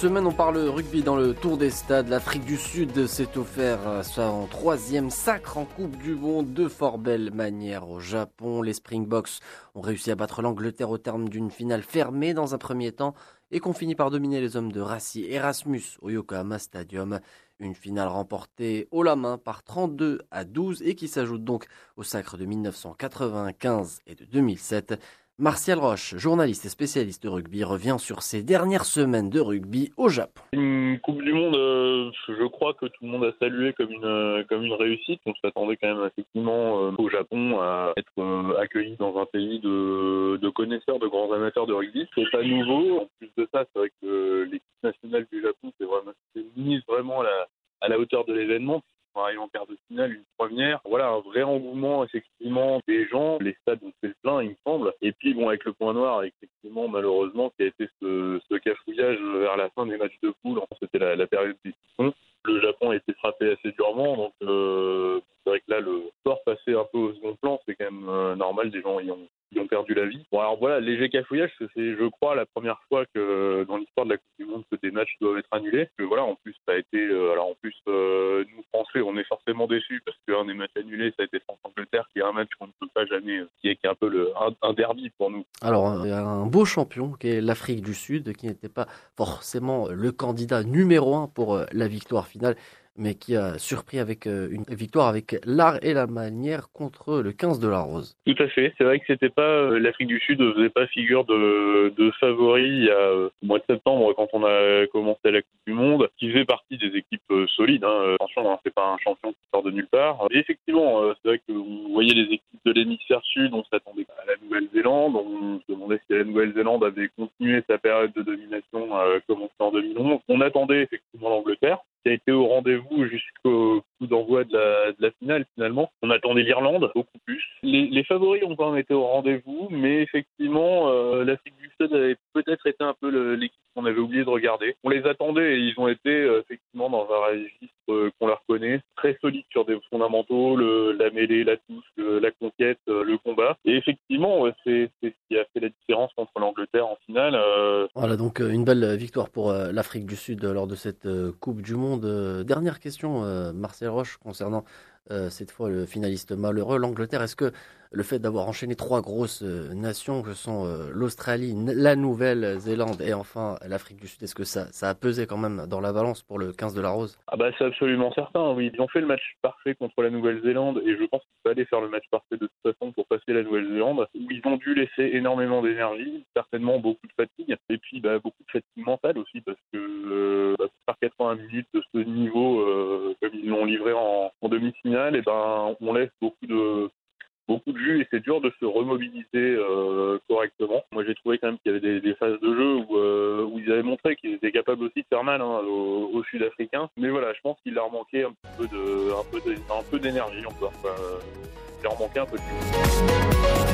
semaine, on parle rugby dans le Tour des Stades. L'Afrique du Sud s'est offert son troisième sacre en Coupe du Monde de fort belle manière au Japon. Les Springboks ont réussi à battre l'Angleterre au terme d'une finale fermée dans un premier temps et qu'on finit par dominer les hommes de Rassi Erasmus au Yokohama Stadium. Une finale remportée haut la main par 32 à 12 et qui s'ajoute donc au sacre de 1995 et de 2007. Martial Roche, journaliste et spécialiste de rugby, revient sur ses dernières semaines de rugby au Japon. Une Coupe du Monde, euh, je crois que tout le monde a salué comme une, euh, réussite. On s'attendait quand même effectivement euh, au Japon à être accueilli dans un pays de, de connaisseurs, de grands amateurs de rugby. C'est pas nouveau. En plus de ça, c'est vrai que l'équipe nationale du Japon s'est vraiment mise vraiment à la, à la hauteur de l'événement arrive en quart de finale, une première. Voilà, un vrai engouement, effectivement, des gens. Les stades ont fait le plein, il me semble. Et puis, bon, avec le point noir, effectivement, malheureusement, qui a été ce, ce cafouillage vers la fin des matchs de poule. C'était la, période des sont. Le Japon a été frappé assez durement, donc euh, c'est vrai que là, le sport passé un peu au second plan, c'est quand même euh, normal, des gens y ont, y ont perdu la vie. Bon, alors voilà, léger cafouillage, c'est, je crois, la première fois que dans l'histoire de la Coupe que des matchs doivent être annulés. Que voilà, en plus, ça a été, euh, alors en plus, euh, nous Français, on est forcément déçus parce qu'un des matchs annulés, ça a été France-Angleterre, qui est un match qu'on ne peut pas jamais, qui est, qui est un peu le, un, un derby pour nous. Alors, un beau champion qui est l'Afrique du Sud, qui n'était pas forcément le candidat numéro un pour la victoire finale mais qui a surpris avec euh, une victoire avec l'art et la manière contre le 15 de la Rose. Tout à fait. C'est vrai que c'était pas euh, l'Afrique du Sud ne faisait pas figure de, favori il y a euh, au mois de septembre quand on a commencé la Coupe du Monde, qui faisait partie des équipes solides. Hein. Attention, hein, c'est pas un champion qui sort de nulle part. Et effectivement, c'est vrai que vous voyez les équipes de l'hémisphère sud, on s'attendait à la Nouvelle-Zélande, on se demandait si la Nouvelle-Zélande avait continué sa période de domination commencée en 2011. On attendait effectivement l'Angleterre qui a été au rendez-vous jusqu'au coup d'envoi de la, finale finalement. On attendait l'Irlande beaucoup plus. Les, favoris ont quand même été au rendez-vous, mais effectivement, euh, l'Afrique du Sud avait peut-être été un peu l'équipe qu'on avait oublié de regarder. On les attendait et ils ont été euh, effectivement dans un registre euh, très solide sur des fondamentaux, le, la mêlée, la touche, la conquête, euh, le combat. Et effectivement, c'est ce qui a fait la différence contre l'Angleterre en finale. Euh. Voilà donc une belle victoire pour l'Afrique du Sud lors de cette Coupe du Monde. Dernière question, Marcel Roche, concernant cette fois le finaliste malheureux, l'Angleterre. Est-ce que le fait d'avoir enchaîné trois grosses euh, nations que sont euh, l'Australie, la Nouvelle-Zélande et enfin l'Afrique du Sud, est-ce que ça, a pesé quand même dans la balance pour le 15 de la Rose? Ah bah c'est absolument certain, oui. Ils ont fait le match parfait contre la Nouvelle-Zélande et je pense qu'il fallait faire le match parfait de toute façon pour passer la Nouvelle-Zélande, où ils ont dû laisser énormément d'énergie, certainement beaucoup de fatigue, et puis bah, beaucoup de fatigue mentale aussi, parce que euh, bah, par 80 minutes de ce niveau, comme ils l'ont livré en, en demi-finale, et ben on laisse beaucoup de beaucoup de jus et c'est dur de se remobiliser euh, correctement. Moi j'ai trouvé quand même qu'il y avait des, phases de jeu où, euh, où ils avaient montré qu'ils étaient capables aussi de faire mal hein, aux, Sud-Africains. Mais voilà, je pense qu'il leur manquait un peu d'énergie encore. Quoi. Il leur manquait un peu de jus.